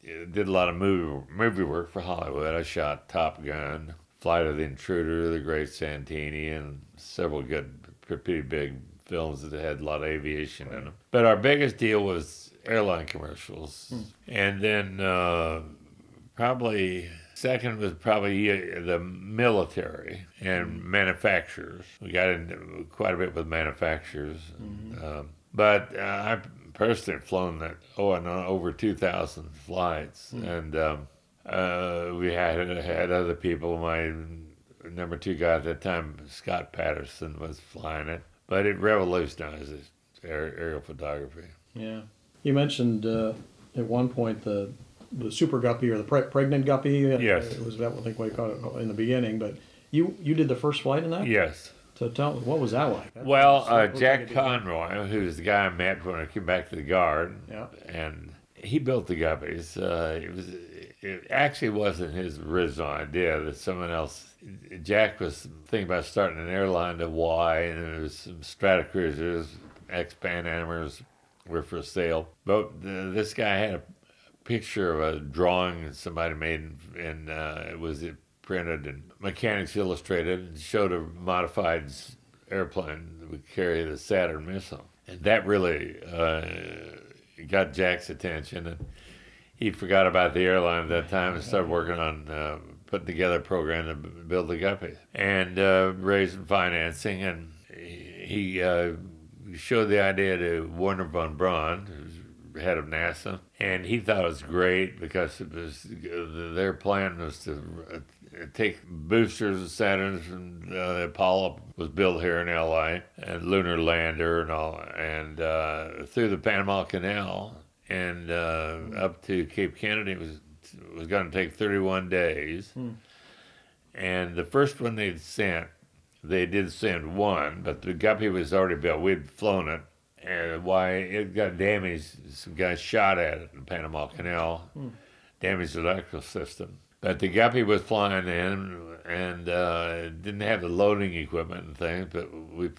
did a lot of movie movie work for Hollywood. I shot Top Gun, Flight of the Intruder, The Great Santini, and several good, pretty big films that had a lot of aviation in them. But our biggest deal was airline commercials, and then uh, probably second was probably uh, the military and manufacturers. We got into quite a bit with manufacturers, um, but uh, I personally have flown that oh, and uh, over two thousand flights, and um, uh, we had had other people. My number two guy at that time, Scott Patterson, was flying it, but it revolutionized aerial photography. Yeah. You mentioned uh, at one point the the super guppy or the pre- pregnant guppy. Yes. It was that I think what you called it in the beginning, but you you did the first flight in that. Yes. So tell what was that like? That Well, uh, Jack Conroy, who's the guy I met when I came back to the guard, Yeah. and he built the guppies. Uh, it was it actually wasn't his original idea. That someone else, Jack was thinking about starting an airline to Y, and there was some Stratocruisers, ex Pan Amers were for sale. But the, this guy had a picture of a drawing that somebody made, and uh, it was it printed in Mechanics Illustrated, and showed a modified airplane that would carry the Saturn missile, and that really uh, got Jack's attention, and he forgot about the airline at that time and started working on. Uh, Putting together a program to build the Guppy and uh, raising financing, and he he, uh, showed the idea to Wernher von Braun, who's head of NASA, and he thought it was great because it was their plan was to uh, take boosters of Saturns and uh, Apollo was built here in LA and lunar lander and all, and uh, through the Panama Canal and uh, up to Cape Kennedy was was going to take 31 days. And the first one they'd sent they did send one, but the Guppy was already built. We'd flown it, and why it got damaged. Some guys shot at it in the Panama Canal, damaged the electrical system. But the Guppy was flying in, and uh, didn't have the loading equipment and things. But we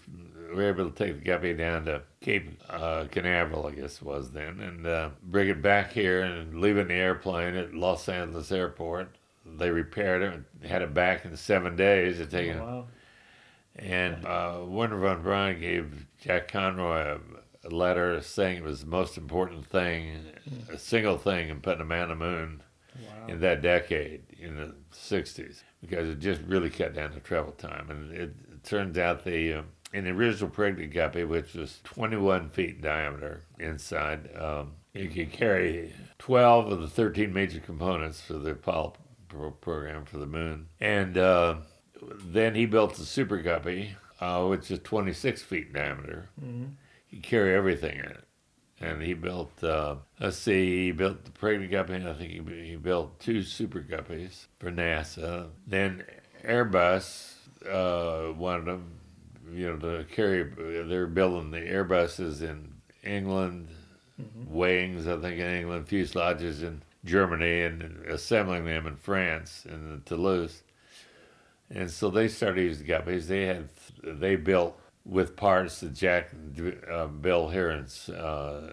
were able to take the Guppy down to Cape uh, Canaveral, I guess it was then, and uh, bring it back here and leave it in the airplane at Los Angeles Airport. They repaired it, and had it back in seven days. It taken Wow. And uh, Wernher von Braun gave Jack Conroy a, letter saying it was the most important thing, a single thing in putting a man on the moon in that decade, in the 60s, because it just really cut down the travel time. And it, it turns out the, uh, in the original pregnant guppy, which was 21 feet in diameter inside, um, you could carry 12 of the 13 major components for the Apollo pro- program for the moon. And uh, then he built the Super Guppy, uh, which is 26 feet in diameter. He could carry everything in it. And he built, uh, let's see, he built the Pregnant Guppy, I think he, he built two Super Guppies for NASA. Then Airbus uh, wanted them, you know, to carry, they're building the Airbuses in England, wings, I think, in England, fuselages in Germany, and assembling them in France, in Toulouse. And so they started using guppies. They had they built with parts that Jack uh, built here in uh,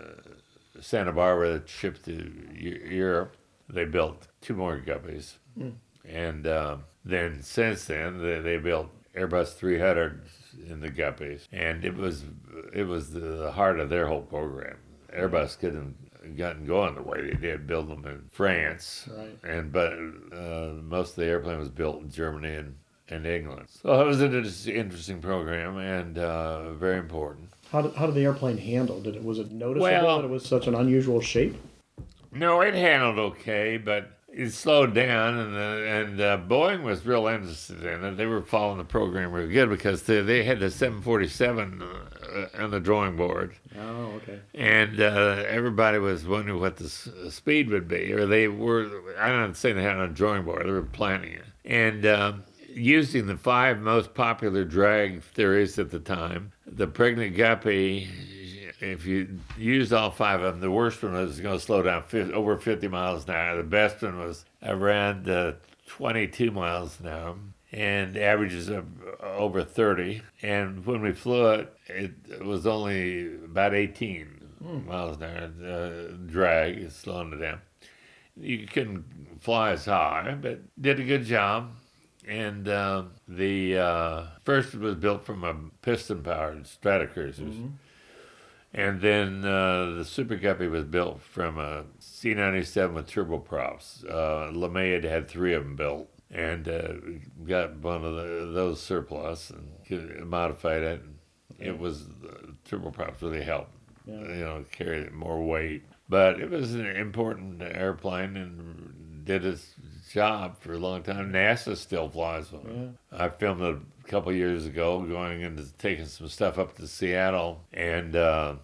Santa Barbara that shipped to Europe. They built two more guppies, and uh, then since then they, they built Airbus 300 in the guppies, and it was it was the heart of their whole program. Airbus couldn't gotten going the way they did, build them in France, Right. and but uh, most of the airplane was built in Germany and, and England. So it was an interesting program and uh, very important. How did, how did the airplane handle? Did it was it noticeable Well- that it was such an unusual shape? No, it handled okay, but it slowed down, and uh, and uh, Boeing was real interested in it. They were following the program real good because they, they had the 747 uh, on the drawing board. Oh, okay. and uh, everybody was wondering what the s- speed would be, or they were. I don't say they had it on a drawing board; they were planning it, and um, using the five most popular drag theories at the time, the pregnant guppy if you used all five of them, the worst one was going to slow down 50, over 50 miles an hour. The best one was around uh, 22 miles an hour, and averages average is uh, over 30. And when we flew it, it was only about 18 miles an hour uh, drag, slowing it down. You couldn't fly as high, but did a good job. And uh, the uh, first was built from a piston powered Stratocruisers. And then uh, the Super Guppy was built from a C97 with turboprops. Uh, LeMay had had three of them built and uh, got one of the, those surplus and modified it. It was the turboprops really helped, Yeah. you know, carry more weight. But it was an important airplane and did its job for a long time. NASA still flies one. I filmed it a couple years ago, going and taking some stuff up to Seattle, and uh,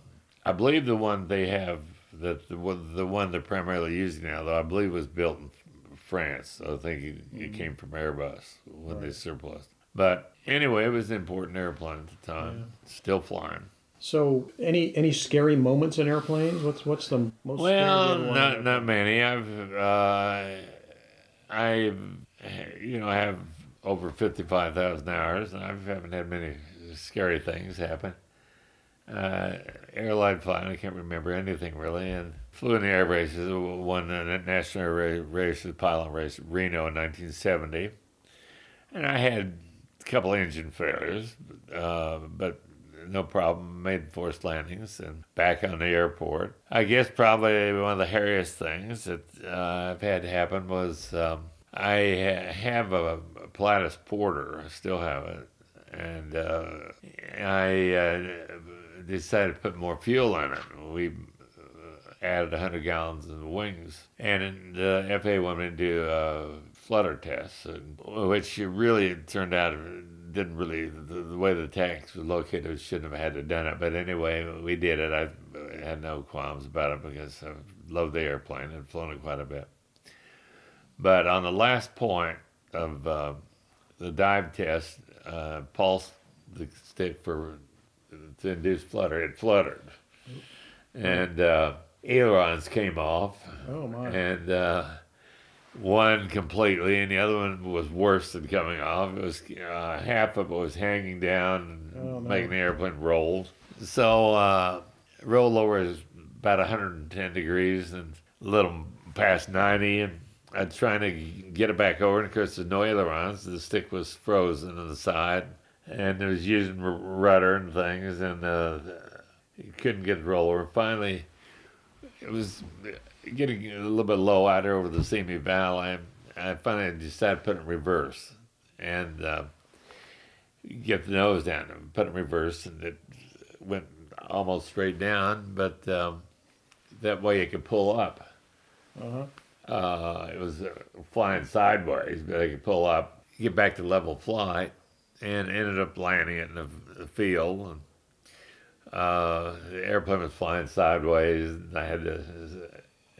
I believe the one they have that the one, the one they're primarily using now, though I believe was built in France. I think it, it came from Airbus when they surplus. But anyway, it was an important airplane at the time. Still flying. So, any any scary moments in airplanes? What's what's the most? Well, scary one? not not many. I've uh, I you know have over fifty five thousand hours, and I haven't had many scary things happen. Uh, airline flying, I can't remember anything really, and flew in the air races. Won the national air ra- races, pilot race, Reno in nineteen seventy, and I had a couple engine failures, uh, but no problem. Made forced landings and back on the airport. I guess probably one of the hairiest things that uh, I've had happen was um, I ha- have a Pilatus Porter. I still have it, and uh, I uh, decided to put more fuel in it. We uh, added 100 gallons of wings, and the FAA wanted me to do a flutter test, which really turned out didn't really the, the way the tanks were located we shouldn't have had to done it. But anyway we did it. I had no qualms about it because i loved the airplane. And flown it quite a bit. But on the last point of uh, the dive test uh, pulse the stick for to induce flutter it fluttered. And uh, ailerons came off. Oh my! and uh, one completely, and the other one was worse than coming off. It was uh, half of it was hanging down and Oh, no. making the airplane roll. So uh, rollover is about 110 degrees and a little past 90, and I'm trying to get it back over. And of course, there's no ailerons. The stick was frozen on the side, and it was using r- rudder and things, and uh, you couldn't get the rollover. Finally, it was getting a little bit low out there over the Simi Valley. I finally decided to put it in reverse and uh, get the nose down and put it in reverse, and it went almost straight down, but um, that way it could pull up. Uh-huh. Uh, it was uh, flying sideways, but I could pull up, get back to level flight, and ended up landing it in the, the field. And, uh, the airplane was flying sideways, and I had to,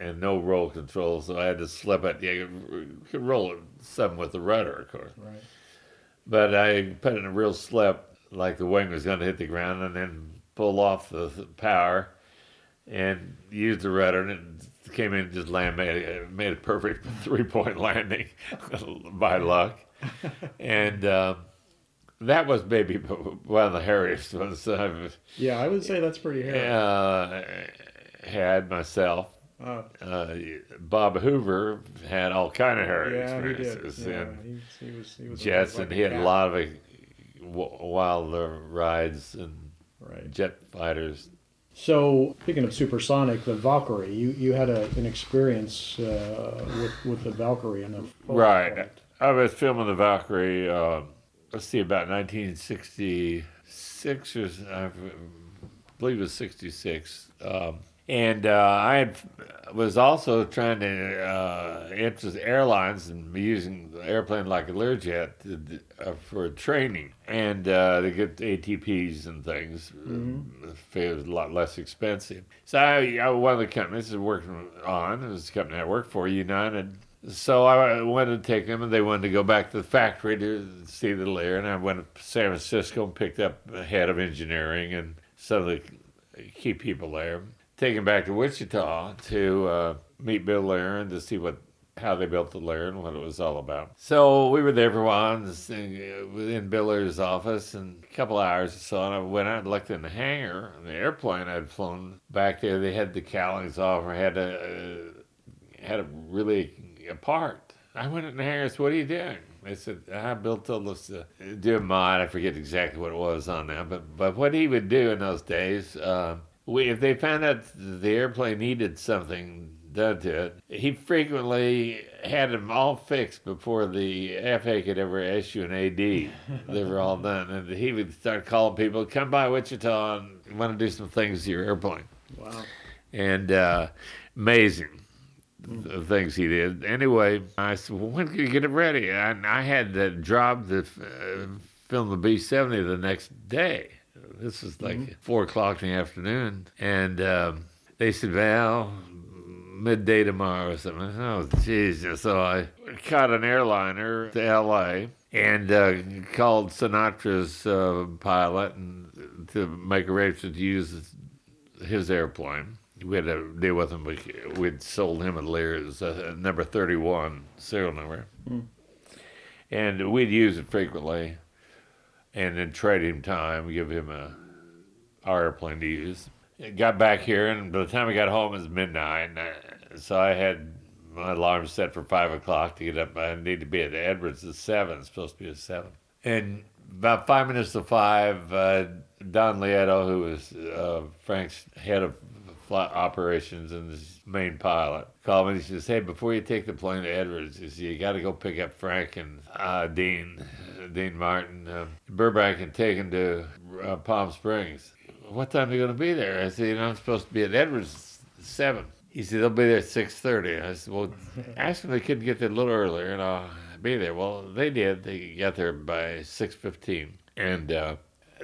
and no roll control, so I had to slip it. You could, could roll it some with the rudder, of course. Right. But I put in a real slip, like the wing was going to hit the ground, and then pull off the power and used the rudder, and it came in and just land made made a perfect three point landing by luck. and um, that was maybe one of the hairiest ones I've Yeah, I would say that's pretty hairy. uh, had myself. Uh, Uh, Bob Hoover had all kind of hairy yeah, he did. experiences. Yeah, and he, he was. He was jets, and he had a lot of wild uh, rides and Right. jet fighters. So speaking of supersonic, the Valkyrie, you, you had a, an experience uh, with with the Valkyrie and the Right. product. I was filming the Valkyrie. Uh, let's see, about 1966 or I believe it was 66. Um, and uh, I had, was also trying to uh, interest airlines and using the airplane like a Learjet to, uh, for training and uh, to get ATPs and things. uh, It was a lot less expensive. So I, I one of the companies I was working on, it was a company I worked for, United. So I wanted to take them, and they wanted to go back to the factory to see the Lear. And I went to San Francisco and picked up a head of engineering and some of the key people there. Take him back to Wichita to uh, meet Bill Lear and to see what how they built the Lear and what it was all about. So we were there for a while uh, in Bill Lear's office and a couple hours or so. And I went out and looked in the hangar. The airplane I'd flown back there, they had the cowlings off or had a, uh, had a really apart. I went in the hangar and said, What are you doing? They said, I built all this, uh, do a mod. I forget exactly what it was on there. But, but what he would do in those days, uh, we, if they found out the airplane needed something done to it, he frequently had them all fixed before the FA could ever issue an AD. they were all done. And he would start calling people, come by Wichita and want to do some things to your airplane. Wow. And uh, amazing the things he did. Anyway, I said, well, when can you get it ready? And I had the job to uh, film the B 70 the next day. This was like four o'clock in the afternoon. And um, they said, well, midday tomorrow or something. Oh, Jesus. So I caught an airliner to LA and uh, called Sinatra's uh, pilot and to make arrangements to use his airplane. We had to deal with him. We, we'd sold him a Lear, it was a number 31 serial number. And we'd use it frequently and then trade him time, give him a airplane to use. Got back here, and by the time I got home, it was midnight. I, so I had my alarm set for five o'clock to get up. I need to be at Edwards at seven. It's supposed to be at seven. And about five minutes to five, uh, Don Lieto, who was uh, Frank's head of flight operations and main pilot, called me and he says, "Hey, before you take the plane to Edwards, he says, you got to go pick up Frank and uh, Dean, Dean Martin, uh, Burbank, and take him to uh, Palm Springs." What time are you going to be there? I said, "You know, I'm supposed to be at Edwards at seven. He said, "They'll be there at 6.30. I said, "Well, ask them if they couldn't get there a little earlier, and I'll be there." Well, they did. They got there by 6.15, and. Uh,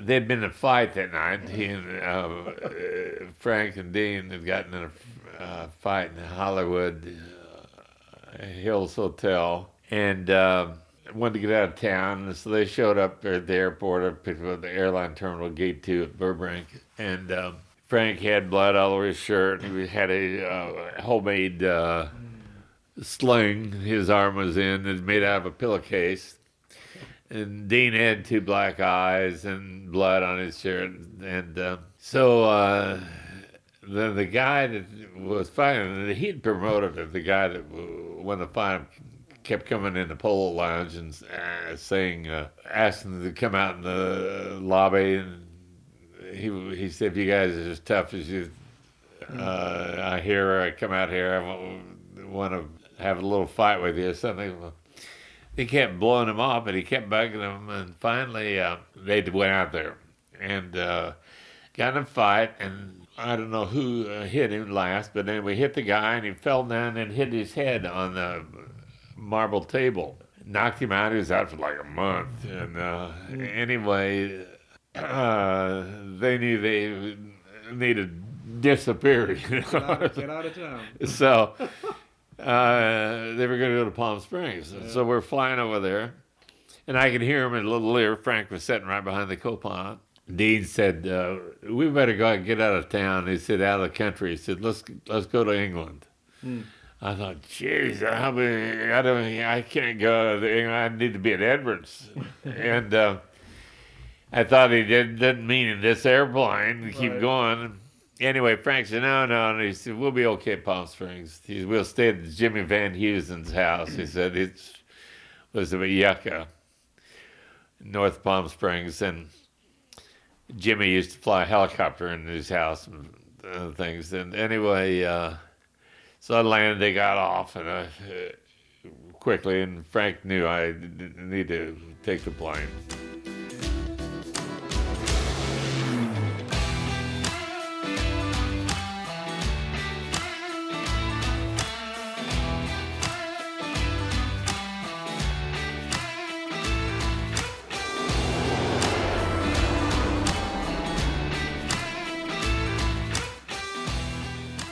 they'd been in a fight that night. He and uh, Frank and Dean had gotten in a uh, fight in the Hollywood uh, Hills Hotel and uh, wanted to get out of town. So they showed up at the airport or picked up at the airline terminal, gate two at Burbank. And um, Frank had blood all over his shirt. He had a uh, homemade uh, sling his arm was in. Was made out of a pillowcase and Dean had two black eyes and blood on his shirt, and uh, so uh, the the guy that was fighting, he'd promoted it. The guy that when the fight kept coming in the polo lounge and uh, saying, uh, asking to come out in the lobby, and he he said, "If you guys are as tough as you, uh, I hear, I come out here, I want to have a little fight with you or something." he kept blowing him off, but he kept bugging him, and finally uh, they went out there and uh, got in a fight, and I don't know who uh, hit him last, but then we hit the guy, and he fell down and hit his head on the marble table, knocked him out. He was out for like a month, and uh, anyway, uh, they knew they needed disappearing. Get out, get out of town. so uh, they were going to go to Palm Springs. And So we're flying over there, and I could hear him in a little ear. Frank was sitting right behind the co-pilot. Dean said, uh, "We better go and get out of town." He said, "Out of the country." He said, "Let's let's go to England." I thought, "Jeez, I mean, I don't, I can't go to England. I need to be at Edwards." and uh, I thought he did, didn't mean in this airplane to keep going. Anyway, Frank said, no, no. And he said, we'll be okay at Palm Springs. He said, we'll stay at Jimmy Van Heusen's house. He said, it was a yucca, North Palm Springs. And Jimmy used to fly a helicopter in his house and uh, things. And anyway, uh, so I landed, they got off and uh, quickly. And Frank knew I didn't need to take the plane.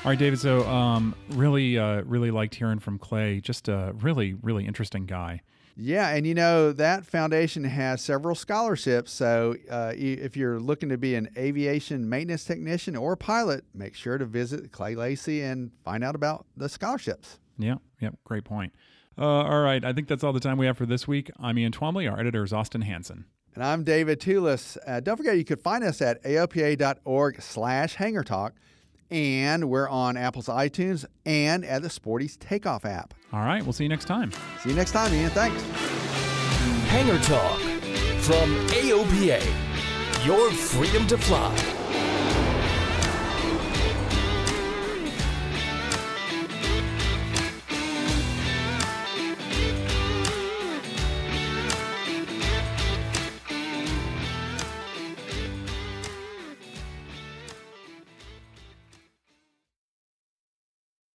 All right, David. So, um, really, uh, really liked hearing from Clay. Just a really, really interesting guy. Yeah, and you know that foundation has several scholarships. So uh, if you're looking to be an aviation maintenance technician or pilot, make sure to visit Clay Lacy and find out about the scholarships. Yeah, yep, great point. Uh, all right, I think that's all the time we have for this week. I'm Ian Twombly. Our editor is Austin Hanson. And I'm David Tulis. Uh, don't forget you could find us at aopa.org slash hangar talk. And we're on Apple's iTunes and at the Sporty's Takeoff app. All right, we'll see you next time. See you next time, Ian. Thanks. Hangar Talk from AOPA. Your freedom to fly.